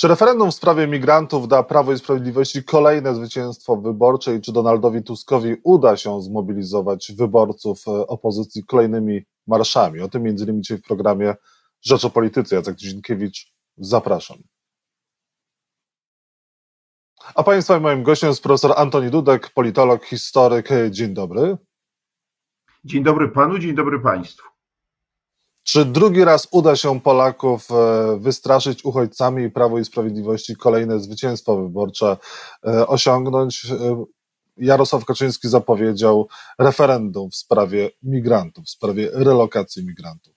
Czy referendum w sprawie migrantów da Prawo i Sprawiedliwości kolejne zwycięstwo wyborcze i czy Donaldowi Tuskowi uda się zmobilizować wyborców e, opozycji kolejnymi marszami? O tym między innymi dzisiaj w programie Rzecz o Polityce. Jacek Dzienkiewicz, zapraszam. A Państwa moim gościem jest profesor Antoni Dudek, politolog, historyk. Dzień dobry. Dzień dobry Panu, dzień dobry Państwu. Czy drugi raz uda się Polaków e, wystraszyć uchodźcami i Prawo i Sprawiedliwości kolejne zwycięstwo wyborcze e, osiągnąć? E, Jarosław Kaczyński zapowiedział referendum w sprawie migrantów, w sprawie relokacji migrantów.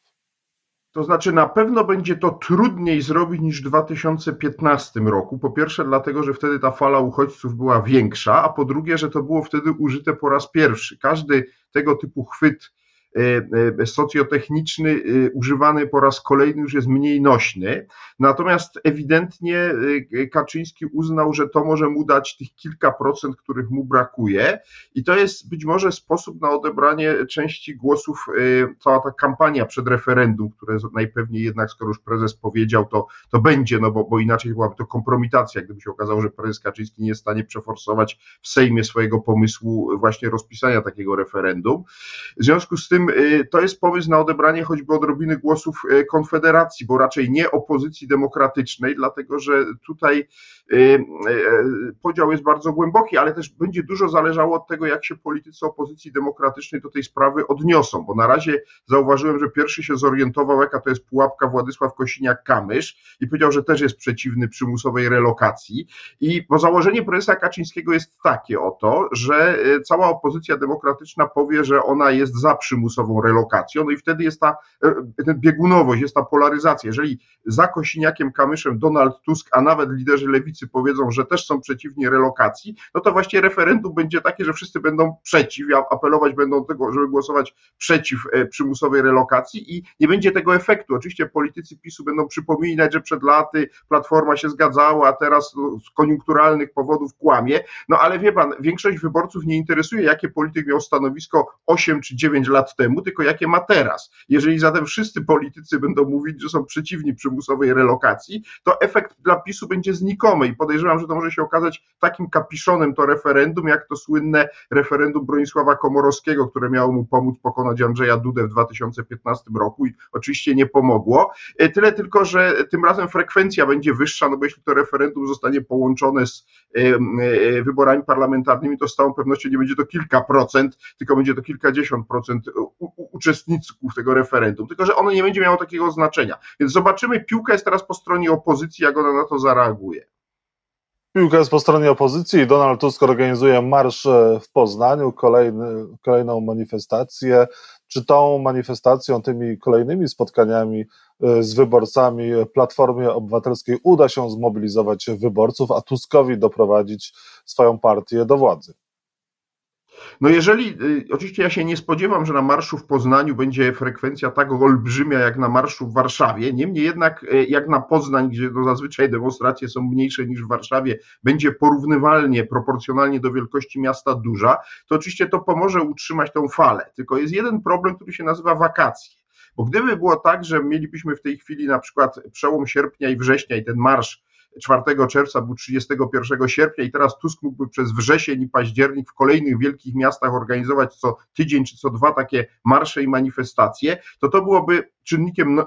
To znaczy, na pewno będzie to trudniej zrobić niż w 2015 roku. Po pierwsze, dlatego, że wtedy ta fala uchodźców była większa, a po drugie, że to było wtedy użyte po raz pierwszy. Każdy tego typu chwyt socjotechniczny e, używany po raz kolejny już jest mniej nośny. Natomiast ewidentnie Kaczyński uznał, że to może mu dać tych kilka procent, których mu brakuje, i to jest być może sposób na odebranie części głosów, cała ta kampania przed referendum, które najpewniej jednak, skoro już prezes powiedział, to, to będzie, no bo, bo inaczej byłaby to kompromitacja, gdyby się okazało, że prezes Kaczyński nie jest w stanie przeforsować w Sejmie swojego pomysłu właśnie rozpisania takiego referendum. W związku z tym, tym y, to jest pomysł na odebranie choćby odrobiny głosów y, Konfederacji, bo raczej nie opozycji demokratycznej, dlatego że tutaj y, podział jest bardzo głęboki, ale też będzie dużo zależało od tego, jak się politycy opozycji demokratycznej do tej sprawy odniosą, bo na razie zauważyłem, że pierwszy się zorientował, jaka to jest pułapka Władysław Kosiniak-Kamysz i powiedział, że też jest przeciwny przymusowej relokacji. I bo założenie prezesa Kaczyńskiego jest takie oto, że cała opozycja demokratyczna powie, że ona jest za przymusową przymusową relokacją, no i wtedy jest ta e, biegunowość, jest ta polaryzacja. Jeżeli za Kosiniakiem, Kamyszem Donald Tusk, a nawet liderzy lewicy powiedzą, że też są przeciwni relokacji, no to właśnie referendum będzie takie, że wszyscy będą przeciw, apelować będą tego, żeby głosować przeciw e, przymusowej relokacji i nie będzie tego efektu. Oczywiście politycy PiSu będą przypominać, że przed laty Platforma się zgadzała, a teraz no, z koniunkturalnych powodów kłamie, no ale wie pan, większość wyborców nie interesuje, jakie polityk miał stanowisko 8 czy 9 lat temu, tylko jakie ma teraz. Jeżeli zatem wszyscy politycy będą mówić, że są przeciwni przymusowej relokacji, to efekt dla PiSu będzie znikomy i podejrzewam, że to może się okazać takim kapiszonem to referendum, jak to słynne referendum Bronisława Komorowskiego, które miało mu pomóc pokonać Andrzeja Dudę w 2015 roku i oczywiście nie pomogło. E, tyle tylko, że tym razem frekwencja będzie wyższa, no bo jeśli to referendum zostanie połączone z e, e, wyborami parlamentarnymi, to z całą pewnością nie będzie to kilka procent, tylko będzie to kilkadziesiąt procent uczestników tego referendum, tylko że ono nie będzie miało takiego znaczenia. Więc zobaczymy, piłka jest teraz po stronie opozycji, jak ona na to zareaguje. Piłka jest po stronie opozycji. Donald Tusk organizuje marsz e, w Poznaniu, kolejny, kolejną manifestację. Czy tą manifestacją, tymi kolejnymi spotkaniami e, z wyborcami Platformy Obywatelskiej uda się zmobilizować wyborców, a Tuskowi doprowadzić swoją partię do władzy? No jeżeli, y, oczywiście ja się nie spodziewam, że na marszu w Poznaniu będzie frekwencja tak olbrzymia jak na marszu w Warszawie, niemniej jednak y, jak na Poznań, gdzie no zazwyczaj demonstracje są mniejsze niż w Warszawie, będzie porównywalnie, proporcjonalnie do wielkości miasta duża, to oczywiście to pomoże utrzymać tą falę. Tylko jest jeden problem, który się nazywa wakacje. Bo gdyby było tak, że mielibyśmy w tej chwili na przykład przełom sierpnia i września i ten marsz 4 czerwca był 31 sierpnia i teraz Tusk mógłby przez wrzesień i październik w kolejnych wielkich miastach organizować co tydzień czy co dwa takie marsze i manifestacje, to to byłoby czynnikiem no,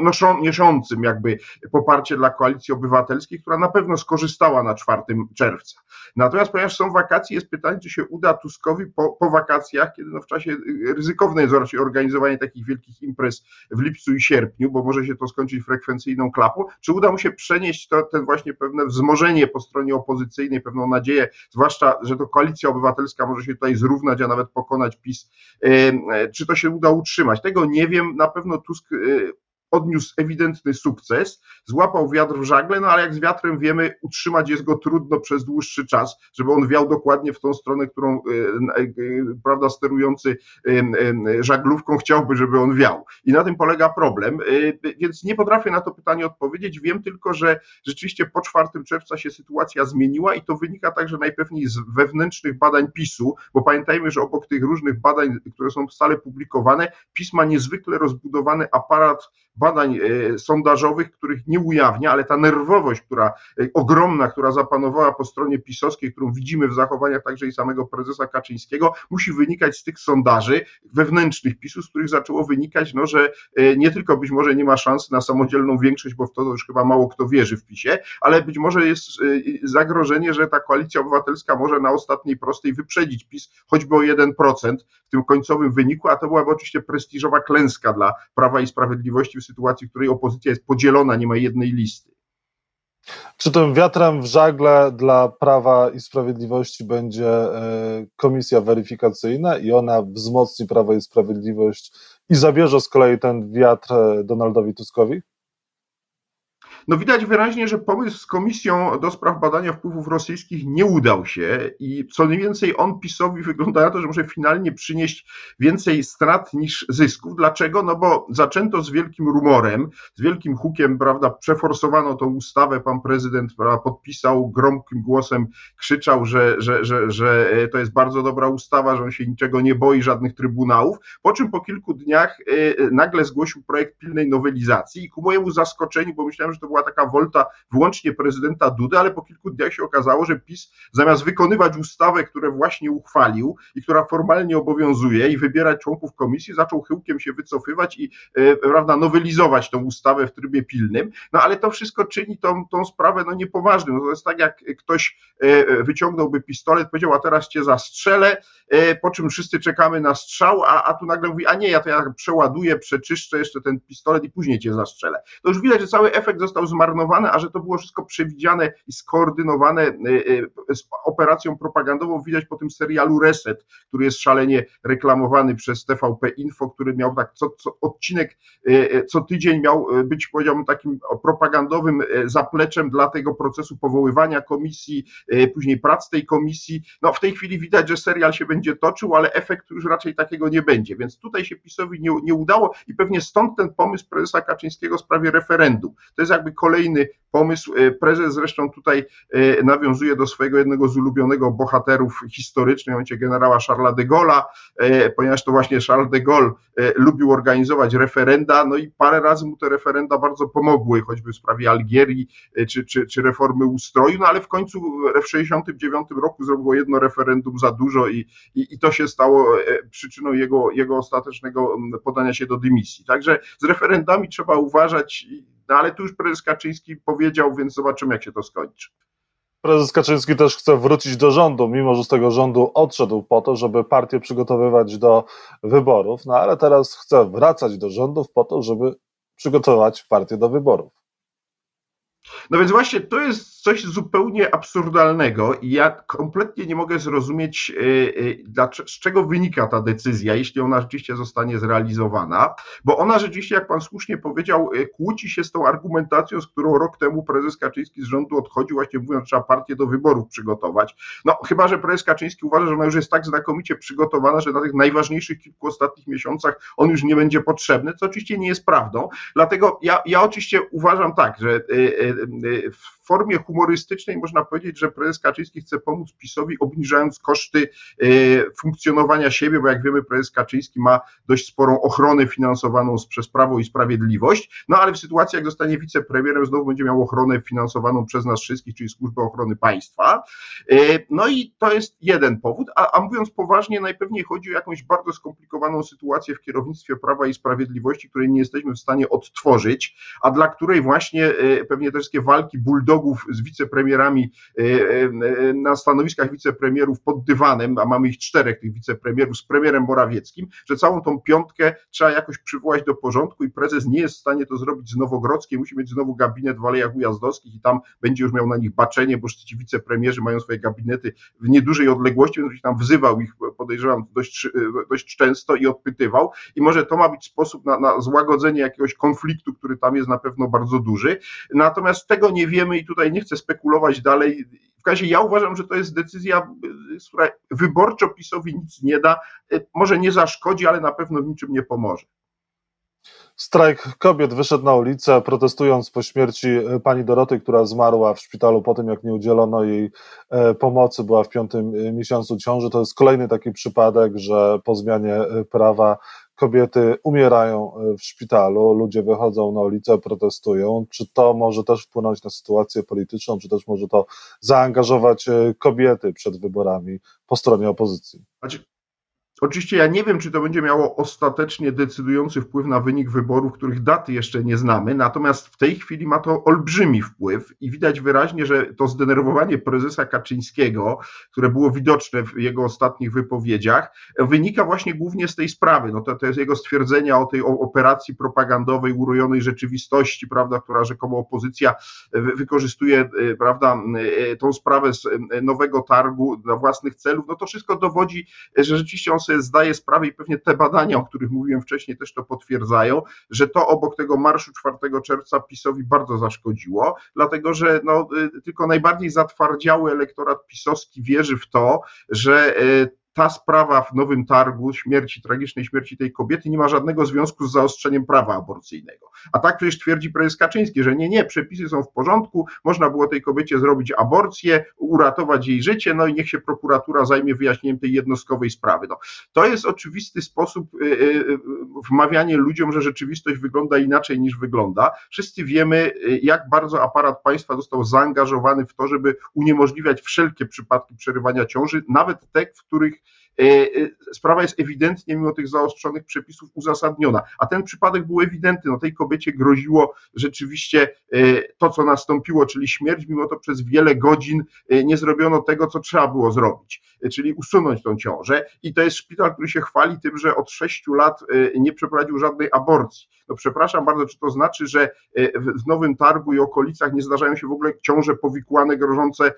no, niosącym jakby poparcie dla koalicji obywatelskiej, która na pewno skorzystała na 4 czerwca. Natomiast ponieważ są wakacje, jest pytanie, czy się uda Tuskowi po, po wakacjach, kiedy no w czasie ryzykowne jest raczej organizowanie takich wielkich imprez w lipcu i sierpniu, bo może się to skończyć frekwencyjną klapą, czy uda mu się przenieść to, ten właśnie pewne wzmożenie po stronie opozycyjnej, pewną nadzieję, zwłaszcza, że to koalicja obywatelska może się tutaj zrównać, a nawet pokonać PiS. E, czy to się uda utrzymać? Tego nie wiem. Na pewno Tusk e, odniósł ewidentny sukces, złapał wiatr w żagle, no ale jak z wiatrem wiemy, utrzymać jest go trudno przez dłuższy czas, żeby on wiał dokładnie w tą stronę, którą e, e, prawda, sterujący e, żaglówką chciałby, żeby on wiał. I na tym polega problem, więc nie potrafię na to pytanie odpowiedzieć. Wiem tylko, że rzeczywiście po 4 czerwca się sytuacja zmieniła i to wynika także najpewniej z wewnętrznych badań PiSu, bo pamiętajmy, że obok tych różnych badań, które są stale publikowane, PiS ma niezwykle rozbudowany aparat badań sondażowych, których nie ujawnia, ale ta nerwowość, która ogromna, która zapanowała po stronie pisowskiej, którą widzimy w zachowaniach także i samego prezesa Kaczyńskiego, musi wynikać z tych sondaży wewnętrznych PiSu, z których zaczęło wynikać, no, że nie tylko być może nie ma szansy na samodzielną większość, bo w to już chyba mało kto wierzy w PiSie, ale być może jest zagrożenie, że ta koalicja obywatelska może na ostatniej prostej wyprzedzić PiS choćby o 1% w tym końcowym wyniku, a to byłaby oczywiście prestiżowa klęska dla Prawa i Sprawiedliwości w sytuacji, w której opozycja jest podzielona, nie ma jednej listy. Czy tym wiatrem w żagle dla Prawa i Sprawiedliwości będzie e, komisja weryfikacyjna i ona wzmocni Prawo i Sprawiedliwość i zabierze z kolei ten wiatr e, Donaldowi Tuskowi? No widać wyraźnie, że pomysł z Komisją do spraw badania wpływów rosyjskich nie udał się i co więcej on PiSowi wygląda na to, że może finalnie przynieść więcej strat niż zysków. Dlaczego? No bo zaczęto z wielkim rumorem, z wielkim hukiem, prawda, przeforsowano tą ustawę, pan prezydent prawda, podpisał, gromkim głosem krzyczał, że, że, że, że to jest bardzo dobra ustawa, że on się niczego nie boi, żadnych trybunałów, po czym po kilku dniach e, nagle zgłosił projekt pilnej nowelizacji i ku mojemu zaskoczeniu, bo myślałem, że to była taka wolta wyłącznie prezydenta Dudy, ale po kilku dniach się okazało, że PiS zamiast wykonywać ustawę, którą właśnie uchwalił i która formalnie obowiązuje i wybierać członków komisji, zaczął chyłkiem się wycofywać i e, prawda, nowelizować tą ustawę w trybie pilnym. No ale to wszystko czyni tą, tą sprawę no, niepoważną. No, to jest tak, jak ktoś e, wyciągnąłby pistolet, powiedział, a teraz cię zastrzelę, e, po czym wszyscy czekamy na strzał, a, a tu nagle mówi, a nie, ja to ja przeładuję, przeczyszczę jeszcze ten pistolet i później cię zastrzelę. To już widać, że cały efekt został zmarnowane, a że to było wszystko przewidziane i skoordynowane e, e, z operacją propagandową, widać po tym serialu Reset, który jest szalenie reklamowany przez TVP Info, który miał tak co, co odcinek e, co tydzień miał być, powiedziałbym, takim propagandowym zapleczem dla tego procesu powoływania komisji, później prac tej komisji. No w tej chwili widać, że serial się będzie toczył, ale efektu już raczej takiego nie będzie, więc tutaj się PiSowi nie, nie udało i pewnie stąd ten pomysł prezesa Kaczyńskiego w sprawie referendum. To jest jakby kolejny pomysł. E, prezes zresztą tutaj e, nawiązuje do swojego jednego z ulubionych bohaterów historycznych, mianowicie generała Charlesa de Gaulle'a, e, ponieważ to właśnie Charles de Gaulle lubił organizować referenda, no i parę razy mu te referenda bardzo pomogły, choćby w sprawie Algierii czy, czy, czy reformy ustroju, no ale w końcu w 1969 roku zrobiło jedno referendum za dużo i, i, i to się stało przyczyną jego, jego ostatecznego podania się do dymisji. Także z referendami trzeba uważać no ale tu już prezes Kaczyński powiedział, więc zobaczymy, jak się to skończy. Prezes Kaczyński też chce wrócić do rządu, mimo że z tego rządu odszedł po to, żeby partię przygotowywać do wyborów, no ale teraz chce wracać do rządów po to, żeby przygotować partię do wyborów. No więc właśnie to jest coś zupełnie absurdalnego i ja kompletnie nie mogę zrozumieć, e, e, z czego wynika ta decyzja, jeśli ona rzeczywiście zostanie zrealizowana, bo ona rzeczywiście, jak pan słusznie powiedział, e, kłóci się z tą argumentacją, z którą rok temu prezes Kaczyński z rządu odchodził, właśnie mówiąc, że trzeba partię do wyborów przygotować. No chyba, że prezes Kaczyński uważa, że ona już jest tak znakomicie przygotowana, że na tych najważniejszych kilku ostatnich miesiącach on już nie będzie potrzebny, co oczywiście nie jest prawdą. Dlatego ja, ja oczywiście uważam tak, że w formie humorystycznej można powiedzieć, że prezes Kaczyński chce pomóc PiSowi, obniżając koszty e, funkcjonowania siebie, bo jak wiemy, prezes Kaczyński ma dość sporą ochronę finansowaną przez Prawo i Sprawiedliwość, no ale w sytuacji, jak zostanie wicepremierem, znowu będzie miał ochronę finansowaną przez nas wszystkich, czyli Służbę Ochrony Państwa. E, no i to jest jeden powód, a, a mówiąc poważnie, najpewniej chodzi o jakąś bardzo skomplikowaną sytuację w kierownictwie Prawa i Sprawiedliwości, której nie jesteśmy w stanie odtworzyć, a dla której właśnie pewnie te wszystkie walki bulldogów z wicepremierami e, e, na stanowiskach wicepremierów pod dywanem, a mamy ich czterech tych wicepremierów z premierem Morawieckim, że całą tą piątkę trzeba jakoś przywołać do porządku i prezes nie jest w stanie to zrobić z Nowogrodzkiej, musi mieć znowu gabinet w Alejach Ujazdowskich i tam będzie już miał na nich baczenie, bo ci wicepremierzy mają swoje gabinety w niedużej odległości, więc tam wzywał ich, podejrzewam, dość, dość często i odpytywał i może to ma być sposób na, na złagodzenie jakiegoś konfliktu, który tam jest na pewno bardzo duży. Natomiast tego nie wiemy i tutaj nie chcę spekulować dalej. W razie ja uważam, że to jest decyzja, która wyborczo PiSowi nic nie da, może nie zaszkodzi, ale na pewno w niczym nie pomoże. Strajk kobiet wyszedł na ulicę, protestując po śmierci pani Doroty, która zmarła w szpitalu po tym, jak nie udzielono jej e, pomocy, była w piątym miesiącu ciąży. To jest kolejny taki przypadek, że po zmianie prawa kobiety umierają w szpitalu, ludzie wychodzą na ulicę, protestują. Czy to może też wpłynąć na sytuację polityczną, czy też może to zaangażować kobiety przed wyborami po stronie opozycji? Oczywiście ja nie wiem, czy to będzie miało ostatecznie decydujący wpływ na wynik wyborów, których daty jeszcze nie znamy, natomiast w tej chwili ma to olbrzymi wpływ i widać wyraźnie, że to zdenerwowanie prezesa Kaczyńskiego, które było widoczne w jego ostatnich wypowiedziach, wynika właśnie głównie z tej sprawy. No to, to jest jego stwierdzenia o tej operacji propagandowej urojonej rzeczywistości, prawda, która rzekomo opozycja wykorzystuje, e, prawda, e, tą sprawę z e, nowego targu dla własnych celów. No to wszystko dowodzi, że rzeczywiście on sobie zdaje sprawę i pewnie te badania, o których mówiłem wcześniej, też to potwierdzają, że to obok tego marszu 4 czerwca PiSowi bardzo zaszkodziło, dlatego że no, y, tylko najbardziej zatwardziały elektorat pisowski wierzy w to, że y, ta sprawa w Nowym Targu, śmierci, tragicznej śmierci tej kobiety nie ma żadnego związku z zaostrzeniem prawa aborcyjnego. A tak przecież twierdzi prezes Kaczyński, że nie, nie, przepisy są w porządku, można było tej kobiecie zrobić aborcję, uratować jej życie, no i niech się prokuratura zajmie wyjaśnieniem tej jednostkowej sprawy. No, to jest oczywisty sposób y, y, y, wmawianie ludziom, że rzeczywistość wygląda inaczej niż wygląda. Wszyscy wiemy, jak bardzo aparat państwa został zaangażowany w to, żeby uniemożliwiać wszelkie przypadki przerywania ciąży, nawet te, w których sprawa jest ewidentnie, mimo tych zaostrzonych przepisów, uzasadniona. A ten przypadek był ewidentny. No tej kobiecie groziło rzeczywiście e, to, co nastąpiło, czyli śmierć, mimo to przez wiele godzin nie zrobiono tego, co trzeba było zrobić, czyli usunąć tą ciążę. I to jest szpital, który się chwali tym, że od sześciu lat nie przeprowadził żadnej aborcji. No przepraszam bardzo, czy to znaczy, że w Nowym Targu i okolicach nie zdarzają się w ogóle ciąże powikłane, grożące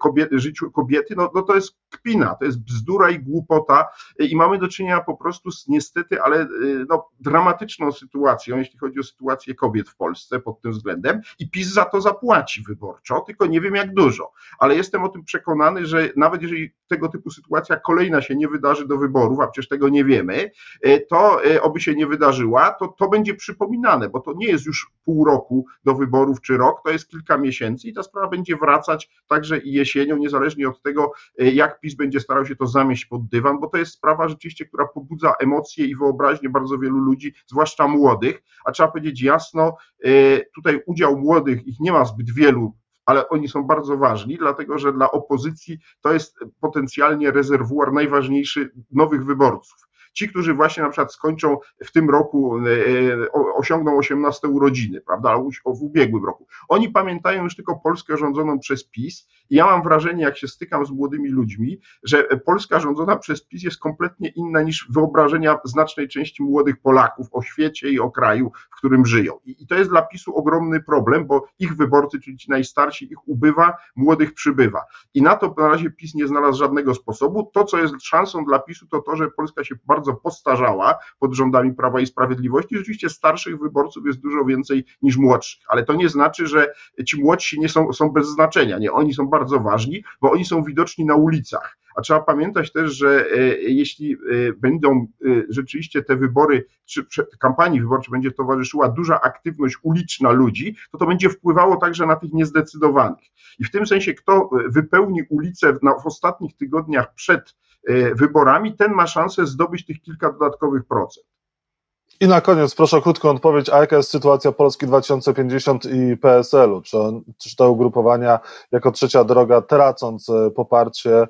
kobiety, życiu kobiety? No, no to jest kpina, to jest bzdura i głupota głupota. I mamy do czynienia po prostu z niestety, ale y, no, dramatyczną sytuacją, jeśli chodzi o sytuację kobiet w Polsce pod tym względem. I PiS za to zapłaci wyborczo, tylko nie wiem jak dużo, ale jestem o tym przekonany, że nawet jeżeli tego typu sytuacja kolejna się nie wydarzy do wyborów, a przecież tego nie wiemy, y, to y, oby się nie wydarzyła, to to będzie przypominane, bo to nie jest już pół roku do wyborów czy rok, to jest kilka miesięcy i ta sprawa będzie wracać także i jesienią, niezależnie od tego, jak PiS będzie starał się to zamieść pod dywan, bo to jest sprawa rzeczywiście, która pobudza emocje i wyobraźnię bardzo wielu ludzi, zwłaszcza młodych, a trzeba powiedzieć jasno, e, tutaj udział młodych, ich nie ma zbyt wielu ale oni są bardzo ważni, dlatego że dla opozycji to jest potencjalnie rezerwuar najważniejszy nowych wyborców. Ci, którzy właśnie na przykład skończą w tym roku, e, osiągną 18 urodziny, prawda, w ubiegłym roku, oni pamiętają już tylko Polskę rządzoną przez PiS i ja mam wrażenie, jak się stykam z młodymi ludźmi, że Polska rządzona przez PiS jest kompletnie inna niż wyobrażenia znacznej części młodych Polaków o świecie i o kraju, w którym żyją. I to jest dla PiSu ogromny problem, bo ich wyborcy, czyli ci najstarsi, ich ubywa, młodych przybywa. I na to na razie PiS nie znalazł żadnego sposobu. To, co jest szansą dla PiSu, to to, że Polska się bardzo bardzo postarzała pod rządami Prawa i Sprawiedliwości. Rzeczywiście starszych wyborców jest dużo więcej niż młodszych, ale to nie znaczy, że ci młodsi nie są, są bez znaczenia. Nie, oni są bardzo ważni, bo oni są widoczni na ulicach. A trzeba pamiętać też, że e, jeśli e, będą e, rzeczywiście te wybory, czy kampanii wyborczej będzie towarzyszyła duża aktywność uliczna ludzi, to to będzie wpływało także na tych niezdecydowanych. I w tym sensie, kto wypełni ulicę w ostatnich tygodniach przed wyborami, ten ma szansę zdobyć tych kilka dodatkowych procent. I na koniec proszę krótką odpowiedź, a jaka jest sytuacja Polski 2050 i PSL-u? Czy, czy te ugrupowania jako trzecia droga, tracąc poparcie,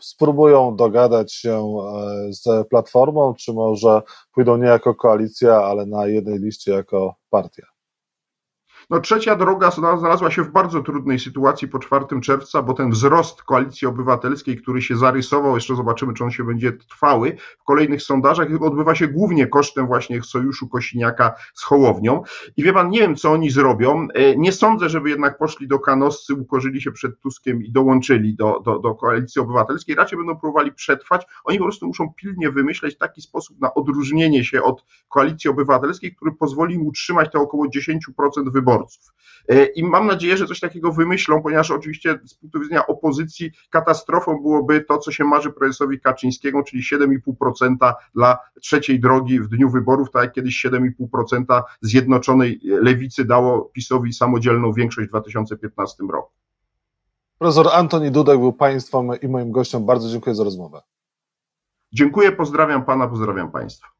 spróbują dogadać się z Platformą, czy może pójdą nie jako koalicja, ale na jednej liście jako partia? No trzecia droga znalazła się w bardzo trudnej sytuacji po 4 czerwca, bo ten wzrost koalicji obywatelskiej, który się zarysował, jeszcze zobaczymy, czy on się będzie trwały, w kolejnych sondażach odbywa się głównie kosztem właśnie sojuszu Kosiniaka z Hołownią. I wie pan, nie wiem, co oni zrobią. E, nie sądzę, żeby jednak poszli do kanoscy, ukorzyli się przed Tuskiem i dołączyli do, do, do koalicji obywatelskiej. Raczej będą próbowali przetrwać. Oni po prostu muszą pilnie wymyśleć taki sposób na odróżnienie się od koalicji obywatelskiej, który pozwoli im utrzymać te około 10% wyborów wyborców. E, I mam nadzieję, że coś takiego wymyślą, ponieważ oczywiście z punktu widzenia opozycji katastrofą byłoby to, co się marzy prezesowi Kaczyńskiego, czyli 7,5% dla trzeciej drogi w dniu wyborów, tak jak kiedyś 7,5% Zjednoczonej Lewicy dało PiSowi samodzielną większość w 2015 roku. Profesor Antoni Dudek był Państwem i moim gościem. Bardzo dziękuję za rozmowę. Dziękuję, pozdrawiam Pana, pozdrawiam Państwa.